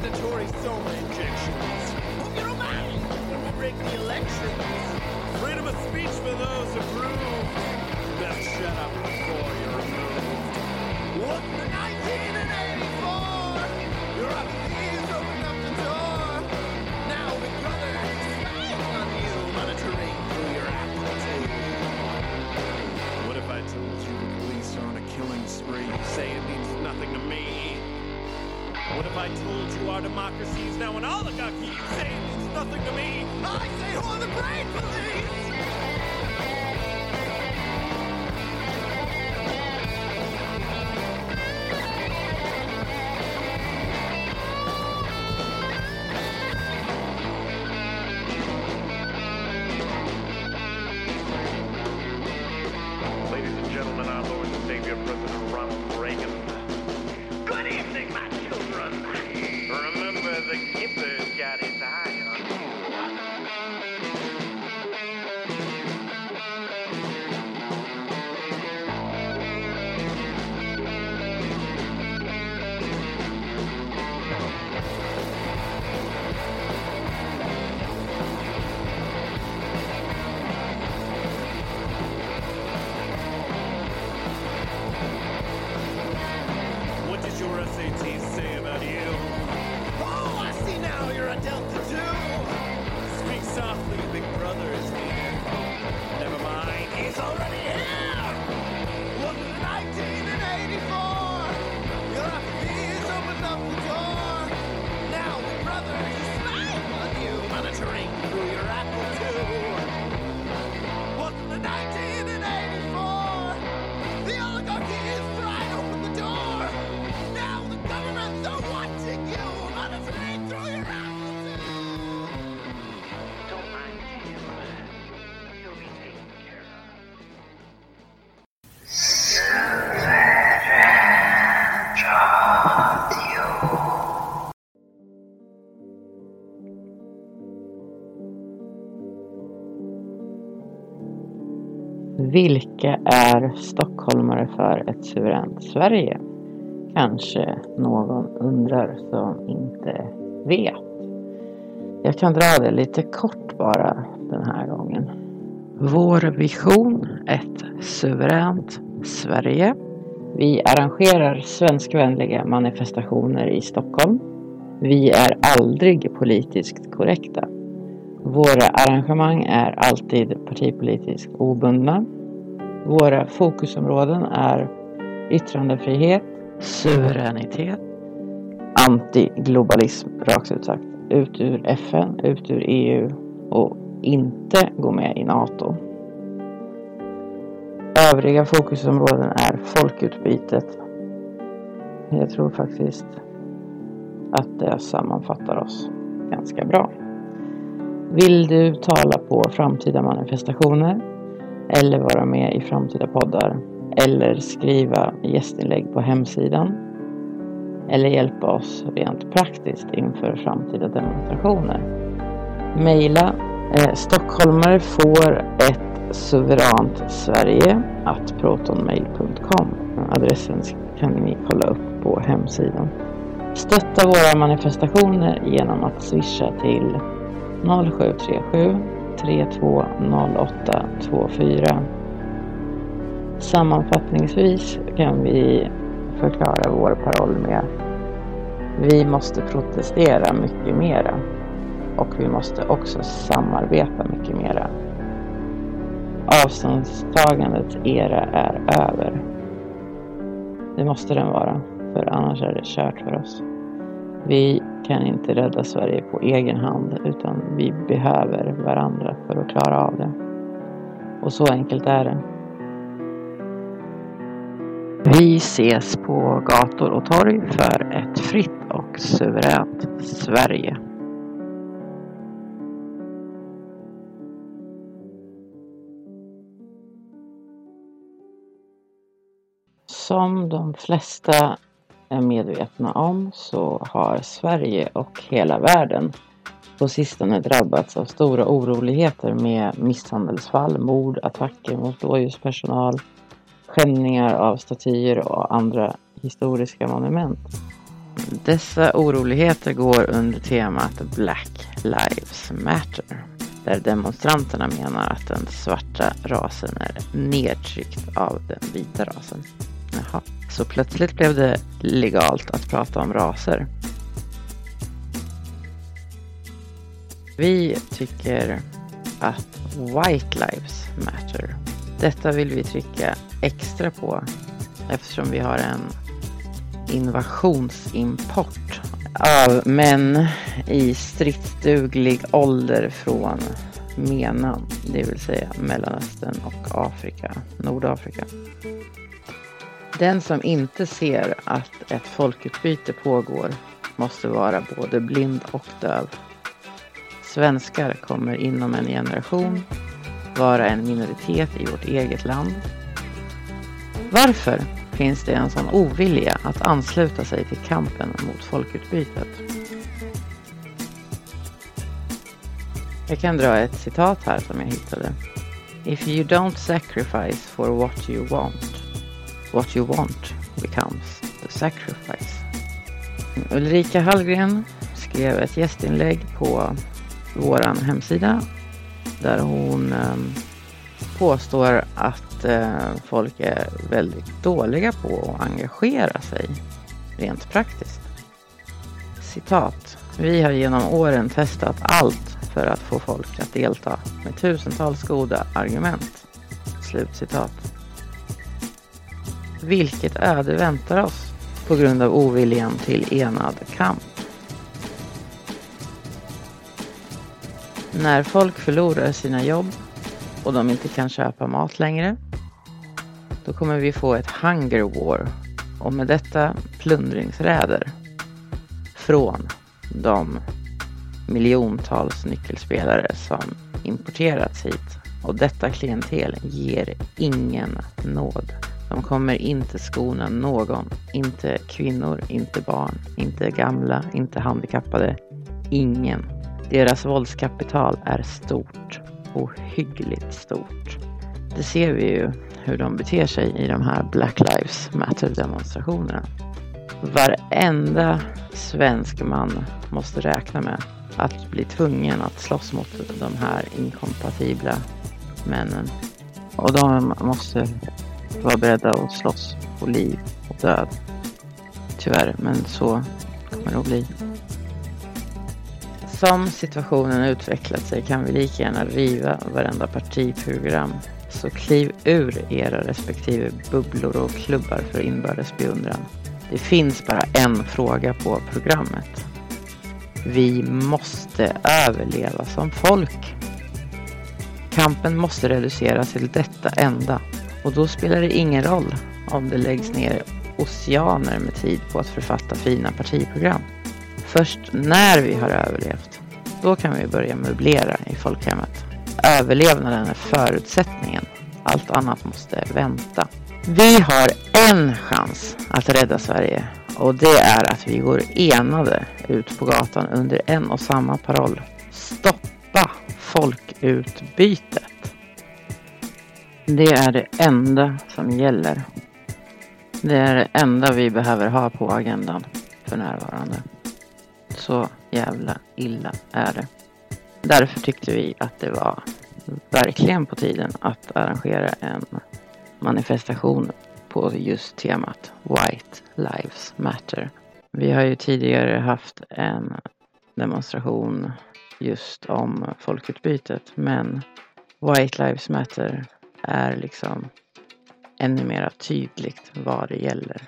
stoma injections. You're mine. We rig the elections. Freedom of speech for those approved. Best shut up before you're removed. What now, and all Vilka är stockholmare för ett suveränt Sverige? Kanske någon undrar som inte vet. Jag kan dra det lite kort bara den här gången. Vår vision, ett suveränt Sverige. Vi arrangerar svenskvänliga manifestationer i Stockholm. Vi är aldrig politiskt korrekta. Våra arrangemang är alltid partipolitiskt obundna. Våra fokusområden är yttrandefrihet, suveränitet, antiglobalism rakt ut sagt, ut ur FN, ut ur EU och inte gå med i NATO. Övriga fokusområden är folkutbytet. Jag tror faktiskt att det sammanfattar oss ganska bra. Vill du tala på framtida manifestationer eller vara med i framtida poddar eller skriva gästinlägg på hemsidan eller hjälpa oss rent praktiskt inför framtida demonstrationer. Mejla! eh, Stockholmare får ett suveränt Sverige att protonmail.com. Adressen kan ni kolla upp på hemsidan. Stötta våra manifestationer genom att swisha till 0737 320824. Sammanfattningsvis kan vi förklara vår paroll med Vi måste protestera mycket mera och vi måste också samarbeta mycket mera. Avståndstagandets era är över. Det måste den vara, för annars är det kört för oss. Vi kan inte rädda Sverige på egen hand utan vi behöver varandra för att klara av det. Och så enkelt är det. Vi ses på gator och torg för ett fritt och suveränt Sverige. Som de flesta är medvetna om så har Sverige och hela världen på sistone drabbats av stora oroligheter med misshandelsfall, mord, attacker mot blåljuspersonal, skändningar av statyer och andra historiska monument. Dessa oroligheter går under temat Black Lives Matter där demonstranterna menar att den svarta rasen är nedtryckt av den vita rasen. Jaha. Så plötsligt blev det legalt att prata om raser. Vi tycker att White Lives Matter. Detta vill vi trycka extra på eftersom vi har en invasionsimport av män i stridsduglig ålder från MENA, det vill säga Mellanöstern och Afrika, Nordafrika. Den som inte ser att ett folkutbyte pågår måste vara både blind och döv. Svenskar kommer inom en generation vara en minoritet i vårt eget land. Varför finns det en sån ovilja att ansluta sig till kampen mot folkutbytet? Jag kan dra ett citat här som jag hittade. If you don't sacrifice for what you want, what you want becomes the sacrifice. Ulrika Hallgren skrev ett gästinlägg på vår hemsida där hon ehm, påstår att eh, folk är väldigt dåliga på att engagera sig rent praktiskt. Citat. Vi har genom åren testat allt för att få folk att delta med tusentals goda argument. Slutcitat. Vilket öde väntar oss på grund av oviljan till enad kamp? När folk förlorar sina jobb och de inte kan köpa mat längre, då kommer vi få ett hunger war och med detta plundringsräder från de miljontals nyckelspelare som importerats hit. Och detta klientel ger ingen nåd. De kommer inte skona någon. Inte kvinnor, inte barn, inte gamla, inte handikappade. Ingen. Deras våldskapital är stort. Ohyggligt stort. Det ser vi ju hur de beter sig i de här Black Lives Matter demonstrationerna. Varenda svensk man måste räkna med att bli tvungen att slåss mot de här inkompatibla männen. Och de måste vara beredda att slåss på liv och död. Tyvärr, men så kommer det att bli. Som situationen utvecklat sig kan vi lika gärna riva varenda partiprogram. Så kliv ur era respektive bubblor och klubbar för inbördes beundran. Det finns bara en fråga på programmet. Vi måste överleva som folk. Kampen måste reduceras till detta enda och då spelar det ingen roll om det läggs ner oceaner med tid på att författa fina partiprogram. Först när vi har överlevt, då kan vi börja möblera i folkhemmet. Överlevnaden är förutsättningen. Allt annat måste vänta. Vi har en chans att rädda Sverige och det är att vi går enade ut på gatan under en och samma paroll. Stoppa folkutbytet. Det är det enda som gäller. Det är det enda vi behöver ha på agendan för närvarande. Så jävla illa är det. Därför tyckte vi att det var verkligen på tiden att arrangera en manifestation på just temat White Lives Matter. Vi har ju tidigare haft en demonstration just om folkutbytet men White Lives Matter är liksom ännu mer tydligt vad det gäller.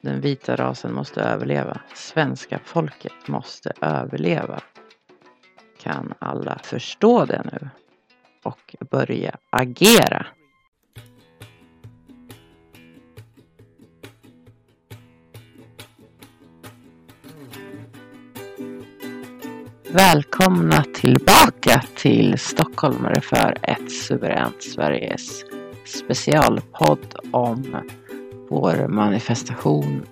Den vita rasen måste överleva. Svenska folket måste överleva. Kan alla förstå det nu? Och börja agera? Välkomna tillbaka till Stockholmare för ett suveränt Sveriges specialpodd om vår manifestation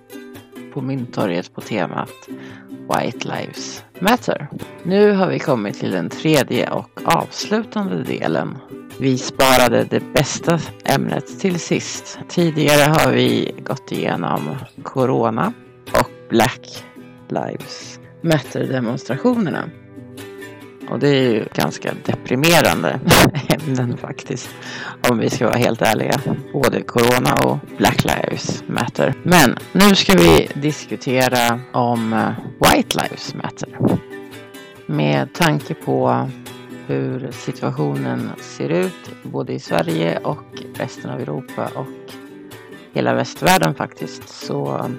på Mynttorget på temat White Lives Matter. Nu har vi kommit till den tredje och avslutande delen. Vi sparade det bästa ämnet till sist. Tidigare har vi gått igenom Corona och Black Lives Matterdemonstrationerna. Och det är ju ganska deprimerande ämnen faktiskt. Om vi ska vara helt ärliga. Både Corona och Black Lives Matter. Men nu ska vi diskutera om eh, White Lives Matter. Med tanke på hur situationen ser ut både i Sverige och resten av Europa och hela västvärlden faktiskt så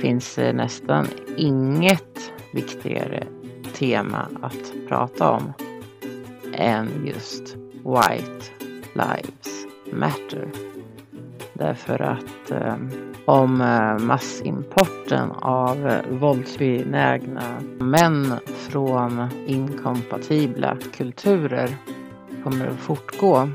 finns det nästan inget viktigare tema att prata om än just White Lives Matter. Därför att ehm, eh, om massimporten av eh, våldsbenägna män från inkompatibla kulturer kommer att fortgå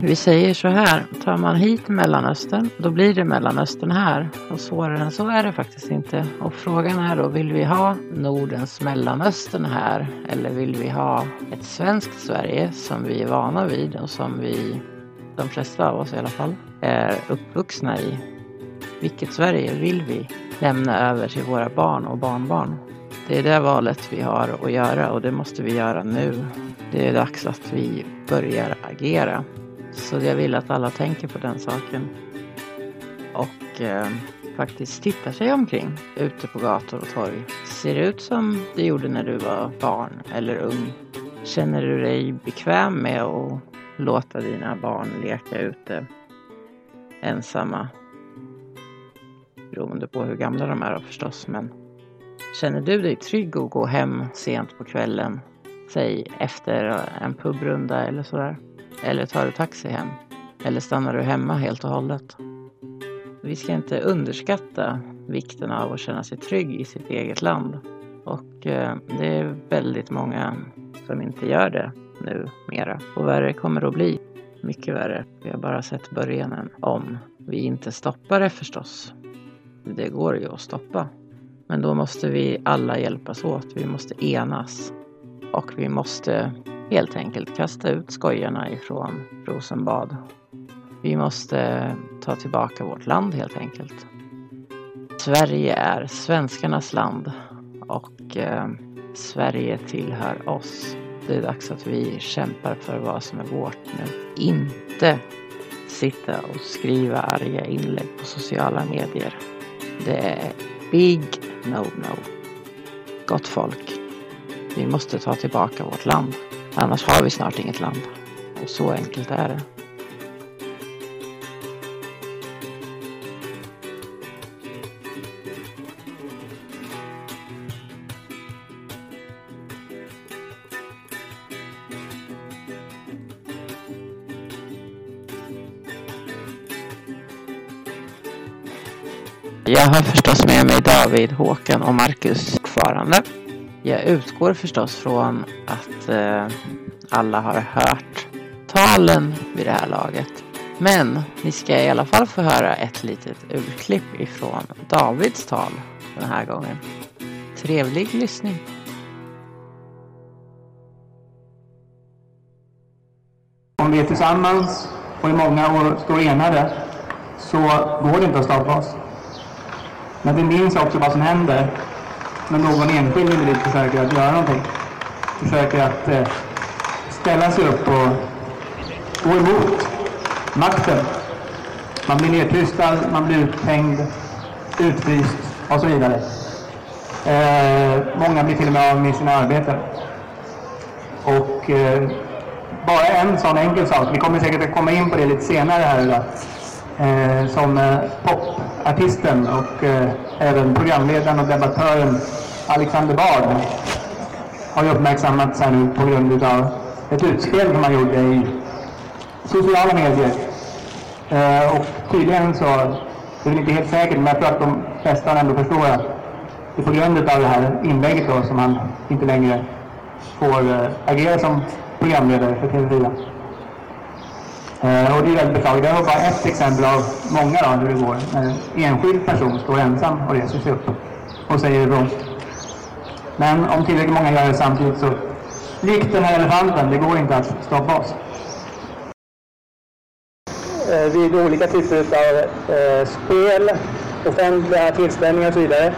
vi säger så här, tar man hit Mellanöstern, då blir det Mellanöstern här. Och svårare än så är det faktiskt inte. Och frågan är då, vill vi ha Nordens Mellanöstern här? Eller vill vi ha ett svenskt Sverige som vi är vana vid och som vi, de flesta av oss i alla fall, är uppvuxna i? Vilket Sverige vill vi lämna över till våra barn och barnbarn? Det är det valet vi har att göra och det måste vi göra nu. Det är dags att vi börjar agera. Så jag vill att alla tänker på den saken. Och eh, faktiskt tittar sig omkring ute på gator och torg. Ser det ut som det gjorde när du var barn eller ung? Känner du dig bekväm med att låta dina barn leka ute ensamma? Beroende på hur gamla de är förstås, men känner du dig trygg att gå hem sent på kvällen? Säg efter en pubrunda eller sådär. Eller tar du taxi hem? Eller stannar du hemma helt och hållet? Vi ska inte underskatta vikten av att känna sig trygg i sitt eget land. Och eh, det är väldigt många som inte gör det nu mera. Och värre kommer det att bli. Mycket värre. Vi har bara sett början om vi inte stoppar det förstås. Det går ju att stoppa. Men då måste vi alla hjälpas åt. Vi måste enas. Och vi måste helt enkelt kasta ut skojarna ifrån Rosenbad. Vi måste ta tillbaka vårt land helt enkelt. Sverige är svenskarnas land och eh, Sverige tillhör oss. Det är dags att vi kämpar för vad som är vårt nu. Inte sitta och skriva arga inlägg på sociala medier. Det är big no-no. Gott folk, vi måste ta tillbaka vårt land. Annars har vi snart inget land. Och så enkelt är det. Jag har förstås med mig David, Håkan och Marcus fortfarande. Jag utgår förstås från att eh, alla har hört talen vid det här laget. Men ni ska i alla fall få höra ett litet urklipp ifrån Davids tal den här gången. Trevlig lyssning! Om vi är tillsammans och i många år står enade så går det inte att stoppa oss. Men vi minns också vad som händer när någon enskild individ försöker att göra någonting. Försöker att eh, ställa sig upp och gå emot makten. Man blir nedtystad, man blir uthängd, utfryst och så vidare. Eh, många blir till och med av med sina arbeten. Och eh, bara en sån enkel sak, vi kommer säkert att komma in på det lite senare här idag, eh, som eh, popartisten och eh, även programledaren och debattören Alexander Bard har ju uppmärksammats här nu på grund av ett utspel som han gjorde i sociala medier. Eh, och tydligen så, det är väl inte helt säkert, men jag tror att de flesta ändå förstår att det är på grund av det här inlägget då som han inte längre får eh, agera som programledare för TV4. Eh, och det är väldigt beklagligt. Det var bara ett exempel av många då, hur det går när en enskild person står ensam och reser sig upp och säger ifrån. Men om tillräckligt många gör det samtidigt så, likt den här elefanten, det går inte att stoppa oss. Eh, vid olika typer av eh, spel, offentliga tillställningar och så vidare,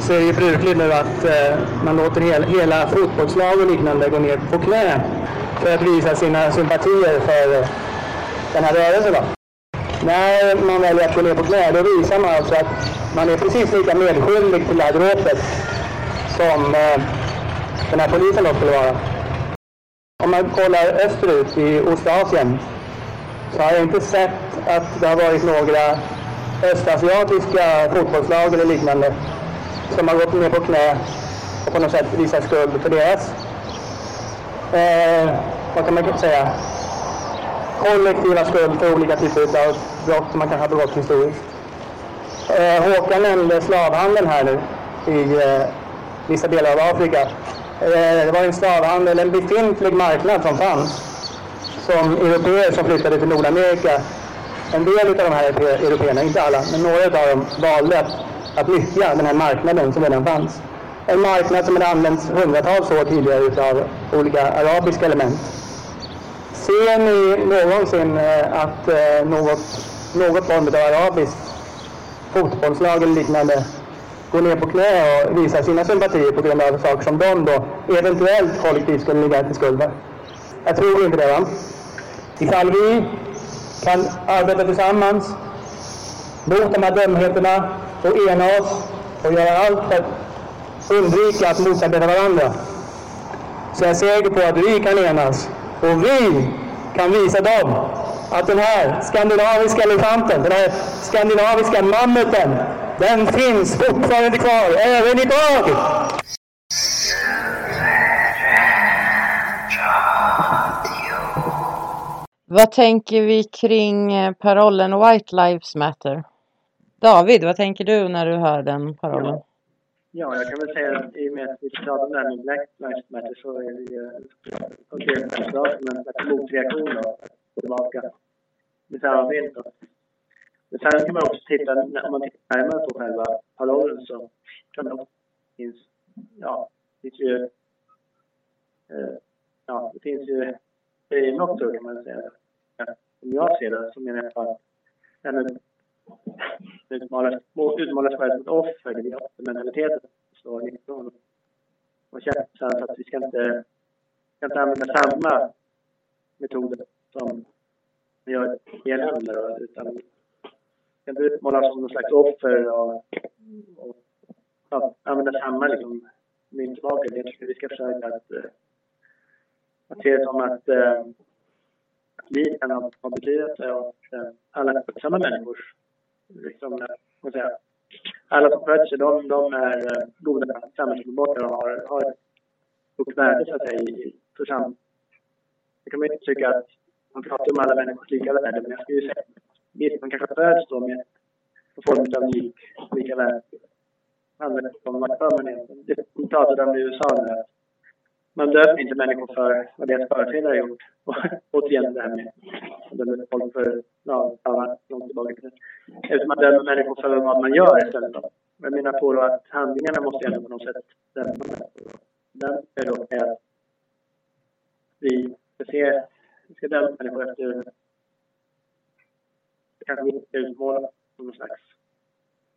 så är det ju brukligt nu att eh, man låter hel, hela fotbollslag och liknande gå ner på knä för att visa sina sympatier för eh, den här rörelsen. Då. När man väljer att gå ner på knä, då visar man alltså att man är precis lika medskyldig till det här dråpet som eh, den här polisen då skulle vara. Om man kollar österut i Ostasien så har jag inte sett att det har varit några östasiatiska fotbollslag eller liknande som har gått ner på knä och på något sätt visat skuld för deras, eh, vad kan man säga, kollektiva skuld för olika typer av brott som man kanske har begått historiskt. Eh, Håkan nämnde slavhandeln här nu i eh, vissa delar av Afrika. Eh, det var en slavhandel, en befintlig marknad som fanns som europeer som flyttade till Nordamerika. En del av de här européerna, inte alla, men några av dem valde att, att nyttja den här marknaden som redan fanns. En marknad som hade använts hundratals år tidigare av olika arabiska element. Ser ni någonsin eh, att eh, något, något form av arabiskt fotbollslag eller liknande går ner på knä och visar sina sympatier på grund av saker som de då eventuellt kollektivt skulle ligga till skuld för? Jag tror inte det. Va? Ifall vi kan arbeta tillsammans mot de här dumheterna och ena oss och göra allt för att undvika att motarbeta varandra så jag är säker på att vi kan enas och vi kan visa dem att den här skandinaviska elefanten, den här skandinaviska mammuten, den finns fortfarande kvar även idag! Vad tänker vi kring eh, parollen White Lives Matter? David, vad tänker du när du hör den parollen? Ja, jag kan väl säga att i och med att vi pratar om det här med Black Lives Matter så är det ju konkret självklart som en slags motreaktion då, tillbaka med samma bild då. Men sen kan man också titta, om man tittar närmare på själva parollen så kan det också finns, ja, det finns ju, eh, ja, det finns ju det är något så kan man säga. Som jag ser det så menar jag att utmålas, utmålas själv som ett offer, det är offermentaliteten som står ifrån. Och känslan att vi ska inte, ska inte använda samma metoder som vi gör i länder utan vi ska inte utmålas som någon slags offer och, och ja, använda samma liksom, myntlager. Jag tycker vi ska försöka att eh, att se det som att, eh, att kan ha, betydelse och eh, alla samma människors, liksom, eh, vad säga, alla som föds de, de är eh, goda samhällsmedborgare och har, har ett stort värde så att säga i, för samhället. Jag kan inte tycka att man pratar om alla människors lika värde, men jag skulle ju säga visst, man kanske föds då med en form av lik, lika värde. Använder som man för men det pratade om i USA nu att man döper inte människor för vad deras företrädare har gjort. Återigen det här med att döma folk för, ja, långt tillbaka. Utan man dömer människor för vad man gör istället. Jag menar på då att handlingarna måste ändå på något sätt människor. Därför då är att vi ska se, vi ska döma människor efter kanske vi inte ska utmåla som någon slags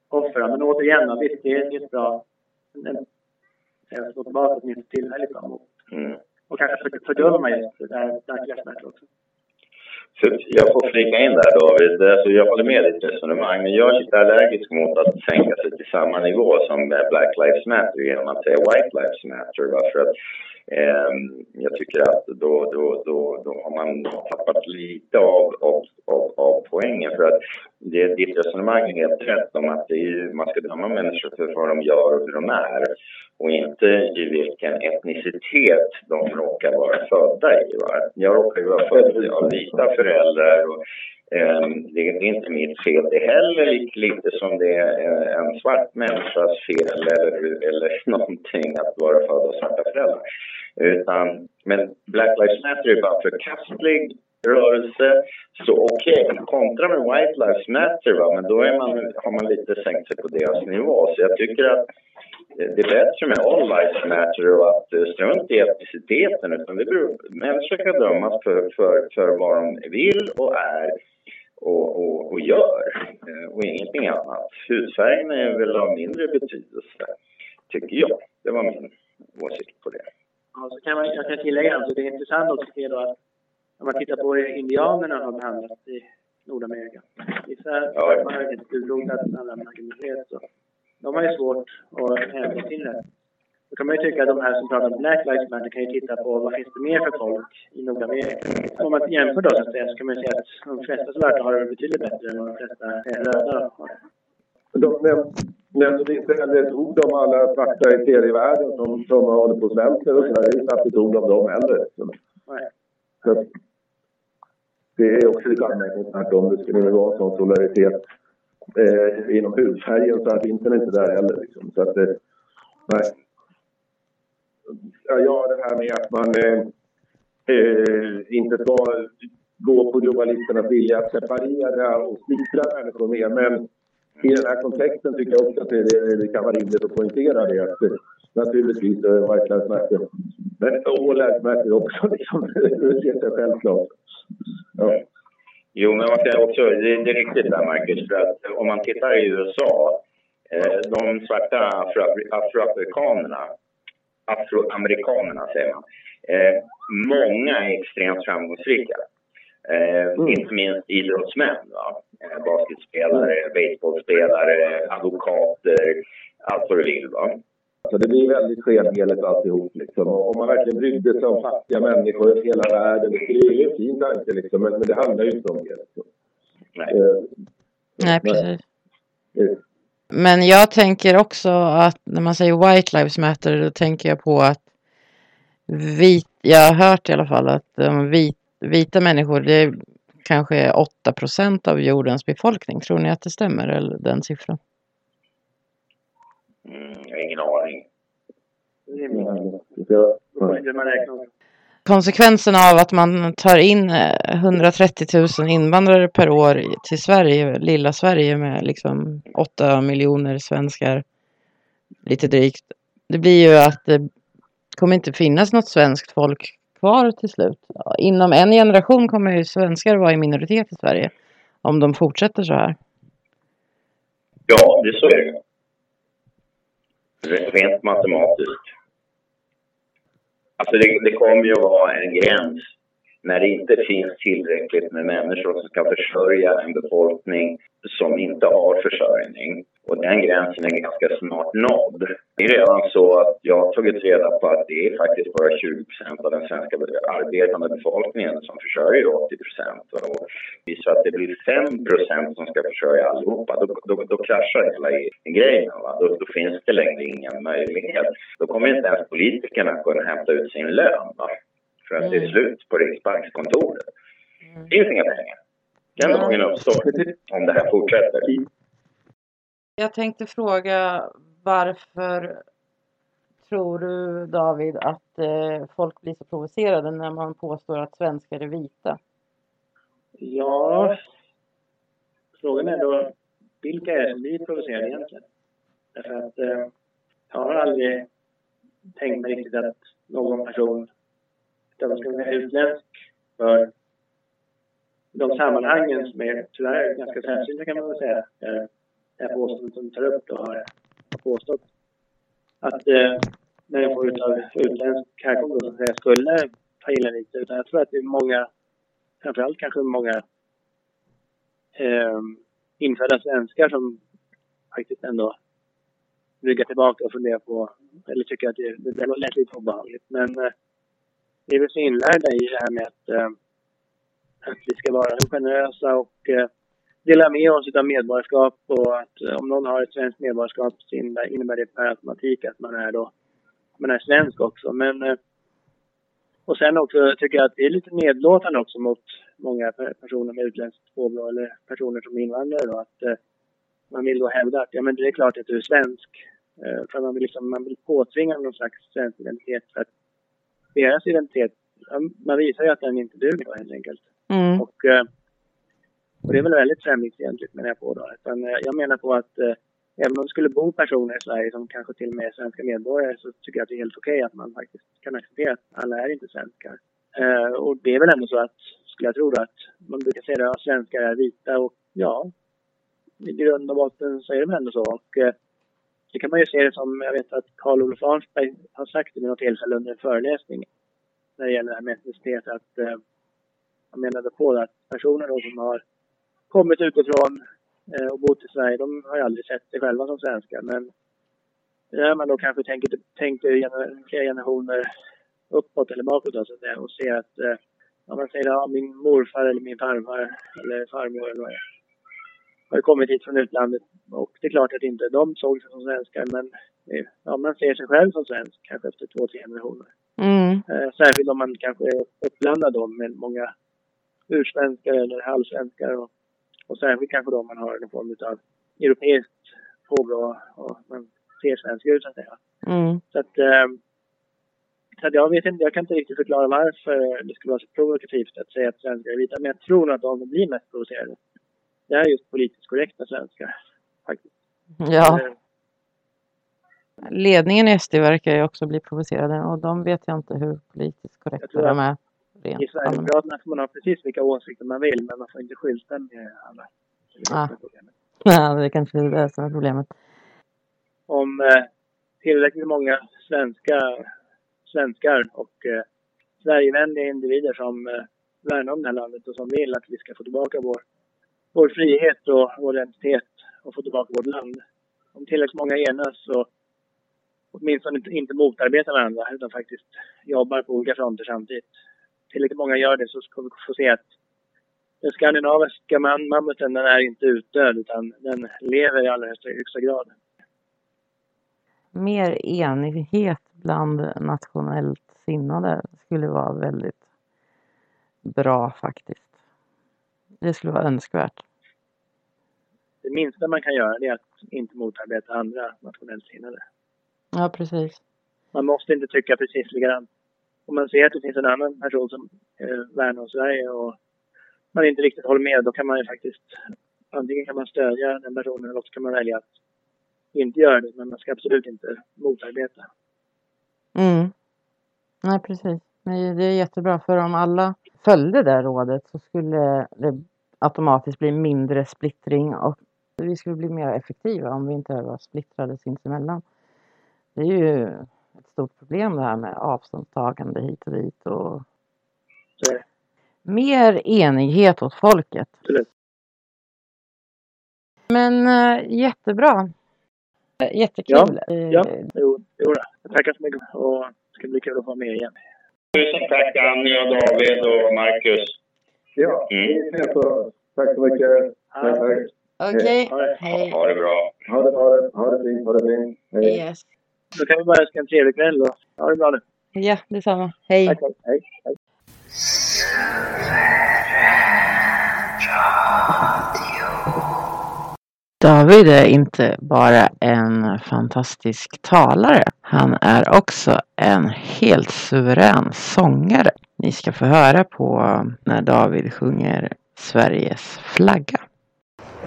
offer. Men återigen, visst det är ett bra jag slå tillbaka åtminstone tillfälligt framåt. Mm. Och kanske just det här verklighetsmärket också. Så jag får flika in där David. Alltså jag håller med ditt resonemang, men jag är lite allergisk mot att sänka sig till samma nivå som Black Lives Matter genom att säga White Lives Matter. För att, Ehm, jag tycker att då, då, då, då har man tappat lite av, av, av, av poängen. För att det, ditt resonemang är helt rätt om att är, man ska döma människor för vad de gör och hur de är och inte i vilken etnicitet de råkar vara födda i. Va? Jag råkar ju vara född av vita föräldrar och Ehm, det är inte mitt fel det heller, lite som det är eh, en svart människas fel eller, eller någonting att vara född av svarta föräldrar. Utan, men Black Lives Matter är bara förkastlig rörelse. Så okej, okay, kontra med White Lives Matter, va? men då är man, har man lite sänkt sig på deras nivå. Så jag tycker att eh, det är bättre med all lives matter och att eh, strunta i etniciteten. Utan det beror, människor ska dömas för, för, för vad de vill och är och, och, och gör. Eh, och ingenting annat. Hudfärgen är väl av mindre betydelse. tycker jag. Det var min åsikt på det. Ja, så kan man, jag kan tillägga alltså, det är intressant också att se då att om man tittar på hur indianerna har behandlats i Nordamerika. Vissa Ja. man har inte utrotat, andra marginaliserat. Så de har ju svårt att hävda sin rätt. Då kan man ju tycka att de här som pratar om Black Lives Matter kan ju titta på vad finns det mer för folk i Nordamerika. Om man jämför då så att säga så kan man ju säga att de flesta svarta har det betydligt bättre än vad de flesta röda har. De näm- nämnde inte heller ett ord om alla svarta i tredje världen som, som håller på och svälter och sådär. Det är knappt ett ord om dem heller. Så, Nej. så det är också lite anmärkningsvärt om det skulle vara sån solidaritet eh, inom hudfärgen så att den inte där heller. Liksom. Så att, eh, nej. Ja, det här med att man eh, eh inte ska gå på globalisternas vilja att separera och splittra människor mer. Men i den här kontexten tycker jag också att det, det, kan vara rimligt att poängtera det. Att, eh, naturligtvis eh, White Lives Matter. Men All Lives Matter också. Liksom. Det ser självklart. Ja. Jo, men man ska också, det, det är riktigt där Marcus, för att om man tittar i USA, eh, de svarta afro- afroamerikanerna, afroamerikanerna säger man, eh, många är extremt framgångsrika. Eh, Inte minst idrottsmän, va? Eh, basketspelare, baseballspelare, advokater, allt vad du vill. Va? Så det blir väldigt skenheligt alltihop. Liksom. Om man verkligen brydde sig om fattiga människor i hela världen. Det är ju en fin tanke, liksom, men, men det handlar ju inte om det. Liksom. Nej. Eh, Nej, precis. Men jag tänker också att när man säger White Lives Matter då tänker jag på att vit, jag har hört i alla fall att um, vit, vita människor det är kanske 8 procent av jordens befolkning. Tror ni att det stämmer, eller den siffran? Mm, ingen aning. Det är man räkna om. Konsekvenserna av att man tar in eh, 130 000 invandrare per år till Sverige, lilla Sverige med liksom 8 miljoner svenskar, lite drygt. Det blir ju att det kommer inte finnas något svenskt folk kvar till slut. Inom en generation kommer ju svenskar vara i minoritet i Sverige om de fortsätter så här. Ja, det så är det. Re- Rent matematiskt. Alltså det, det kommer ju att vara en gräns när det inte finns tillräckligt med människor som ska försörja en befolkning som inte har försörjning. Och den gränsen är ganska snart nådd. Det är redan så att jag har tagit reda på att det är faktiskt bara 20% av den svenska arbetande befolkningen som försörjer 80% Och visar att det blir 5% som ska försörja allihopa, då, då, då kraschar hela i- grejen. Va? Då, då finns det längre ingen möjlighet. Då kommer inte ens politikerna kunna hämta ut sin lön. Va? För att det är slut på Riksbankskontoret. Det finns inga pengar. Den dagen uppstår om det här fortsätter. Jag tänkte fråga varför tror du David att eh, folk blir så provocerade när man påstår att svenskar är vita? Ja, frågan är då vilka är det som blir provocerade egentligen? Därför att eh, jag har aldrig tänkt mig riktigt att någon person, utan ska vara utländsk för de sammanhangen som är tyvärr ganska sällsynta kan man väl säga. Eh, det här påståendet som du tar upp då har har påstått att eh, människor utav utländsk härkomst så att säga, skulle ta illa lite. Utan jag tror att det är många, framförallt kanske många eh, infödda svenskar som faktiskt ändå ryggar tillbaka och funderar på, eller tycker att det, det, det lät lite obehagligt. Men eh, vi är väl så inlärda i det här med att, eh, att vi ska vara generösa och eh, dela med oss av medborgarskap och att eh, om någon har ett svenskt medborgarskap så innebär, det per automatik att man är då man är svensk också. Men eh, och sen också tycker jag att det är lite nedlåtande också mot många pe- personer med utländskt påbrå eller personer som invandrare då att eh, man vill då hävda att ja men det är klart att du är svensk. För man vill liksom, man vill påtvinga någon slags svensk identitet för att deras identitet, man visar ju att den inte duger då helt enkelt. Mm. Och, och det är väl väldigt främlingsfientligt menar jag på då. Utan, eh, jag menar på att eh, även om det skulle bo personer i Sverige som kanske till och med är svenska medborgare så tycker jag att det är helt okej att man faktiskt kan acceptera att alla är inte svenskar. Eh, och det är väl ändå så att, skulle jag tro då, att man brukar säga att svenskar är vita och ja, i grund och botten så är det väl ändå så. Och, eh, det kan man ju se det som, jag vet att Karl Olof Arnsberg har sagt det vid något tillfälle under en föreläsning när det gäller det här med etnicitet att eh, han menade på det att personer då som har kommit utifrån eh, och bott i Sverige, de har ju aldrig sett sig själva som svenskar. Men när man då kanske tänker, tänker gener, flera generationer uppåt eller bakåt då, så att säga, och ser att eh, om man säger ja, min morfar eller min farfar eller farmor eller vad det är, har kommit hit från utlandet och det är klart att inte de såg sig som svenskar men eh, ja, man ser sig själv som svensk kanske efter två, tre generationer. Mm. Särskilt om man kanske är uppblandad då med många ursvenskar eller halvsvenskar och, och särskilt kanske då man har någon form av europeiskt påbrå och man ser svensk ut så att säga. Mm. Så att, eh, så att jag vet inte, jag kan inte riktigt förklara varför det skulle vara så provokativt att säga att svenskar är vita, men jag tror att de blir mest provocerade, det är just politiskt korrekta svenskar. Faktiskt. Ja, Eh, ledningen i SD verkar ju också bli provocerade och de vet jag inte hur politiskt korrekta de är. I Rent allmänt. Sverigedemokraterna får man ha precis vilka åsikter man vill, men man får inte skylta med alla. Det Ah. är problemet. Ja, det kanske är det som är problemet. om eh, tillräckligt många svenska, svenskar och eh, Sverigevänliga individer som eh, värnar om det här landet och som vill att vi ska få tillbaka vår, vår frihet och vår identitet och få tillbaka vårt land. Om tillräckligt många enas och åtminstone inte, inte motarbetar varandra utan faktiskt jobbar på olika fronter samtidigt. Tillräckligt många gör det så ska vi få se att den skandinaviska mammuten den är inte utdöd utan den lever i allra högsta, högsta grad. Mer enighet bland nationellt sinnade skulle vara väldigt bra faktiskt. Det skulle vara önskvärt. det minsta man kan göra är att inte motarbeta andra nationellt sinnade. Ja, precis. Man måste inte tycka precis likadant. Om man ser att det finns en annan person som eh, värnar om Sverige och man inte riktigt håller med, då kan man ju faktiskt antingen kan man stödja den personen eller också kan man välja att inte göra det. Men man ska absolut inte motarbeta. Mm. Nej, precis. Nej, det är jättebra för om alla följde det rådet så skulle det automatiskt bli mindre splittring och vi skulle bli mer effektiva om vi inte var splittrade sinsemellan. Det är ju ett stort problem det här med avståndstagande hit och dit och det. mer enighet åt folket. Absolut. Men äh, jättebra. Jättekul. Eh, Ja, jo, jo då. Jag tackar så mycket och det ska bli kul att få vara med igen. Tusen tack Annie och David och Marcus. Ja, Mm. Tack så mycket. Tack, tack. Okej, Ha det. hej. Ha det bra. Ha det, ha det, ha det fint, ha det fint. Hej. Yes. Då kan vi bara önska en trevlig kväll och ha det bra nu. Ja, detsamma. Hej. Tack. Hej. Hej. David är inte bara en fantastisk talare. Han är också en helt suverän sångare. Ni ska få höra på när David sjunger Sveriges flagga.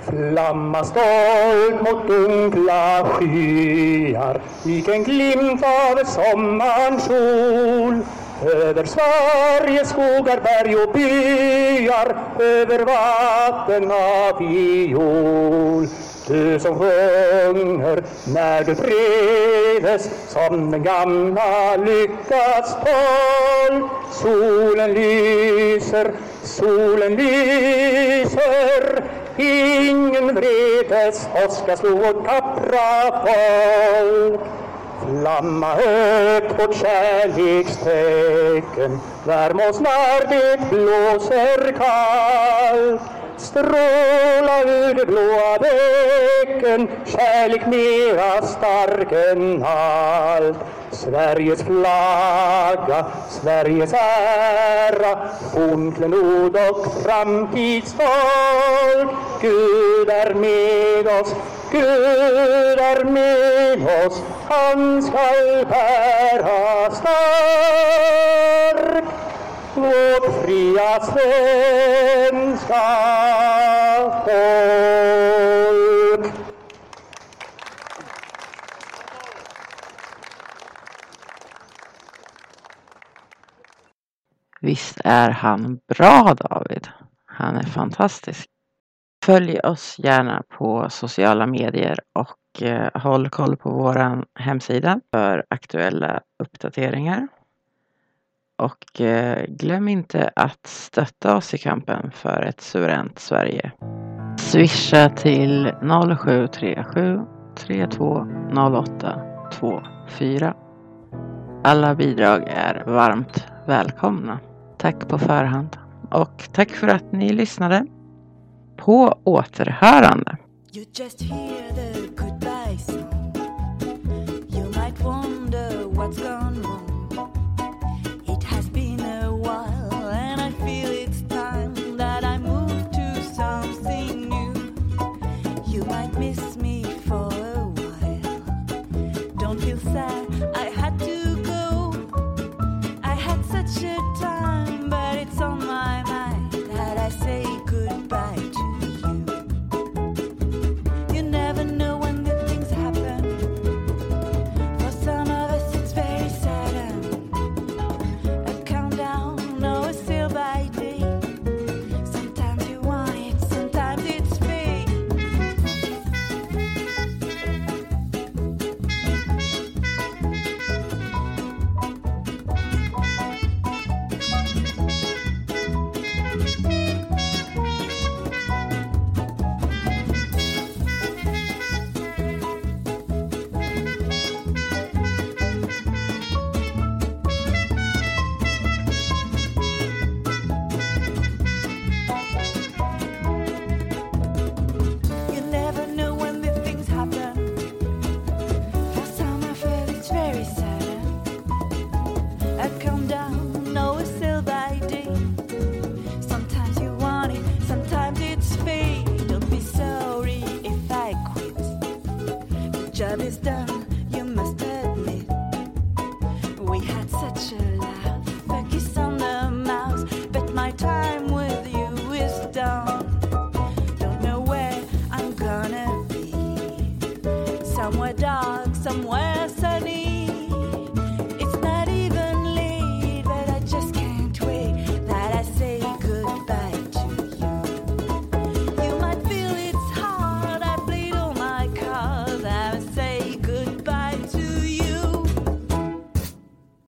Flamma stolt mot dunkla skyar. Lik en glimt av sommarns sol. Över Sveriges skogar, berg och byar. Över vatten av viol. Du som sjunger när du trivs Som den gamla lyckats folk Solen lyser, solen lyser. Ingen vredes åska slog vårt tappra folk. Flamma högt vårt kärlekstecken Värm oss när det blåser kallt. Stråla ur det blåa bäcken. Kärlek mera stark än allt. Sveriges flagga, Sveriges ära. Fornklenod och framtidsfolk. Gud är med oss, Gud är med oss. Han skall bära stark vårt fria svenska folk. Visst är han bra David? Han är fantastisk. Följ oss gärna på sociala medier och eh, håll koll på vår hemsida för aktuella uppdateringar. Och eh, glöm inte att stötta oss i kampen för ett suveränt Sverige. Swisha till 0737 320824. Alla bidrag är varmt välkomna. Tack på förhand och tack för att ni lyssnade. På återhörande. what's going